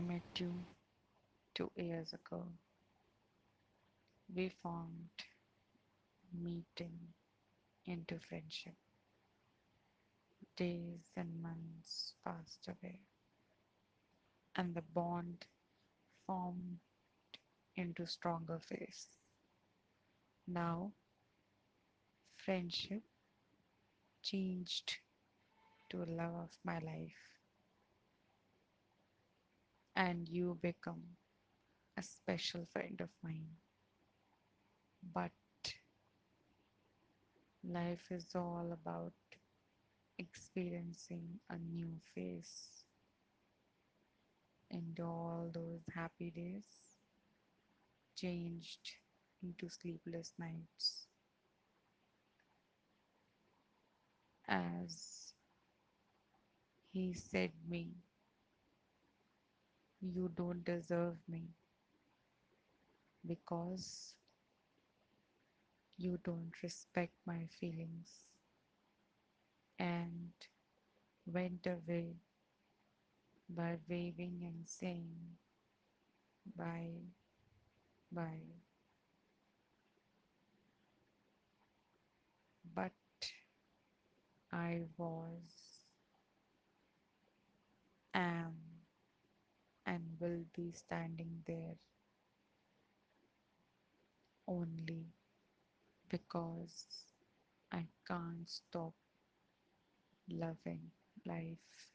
I met you two years ago. We formed meeting into friendship. Days and months passed away, and the bond formed into stronger phase. Now, friendship changed to love of my life, and you become a special friend of mine. But life is all about experiencing a new phase, and all those happy days changed into sleepless nights as he said me you don't deserve me because you don't respect my feelings. And went away by waving and saying bye bye. But I was am and will be standing there only because I can't stop loving life.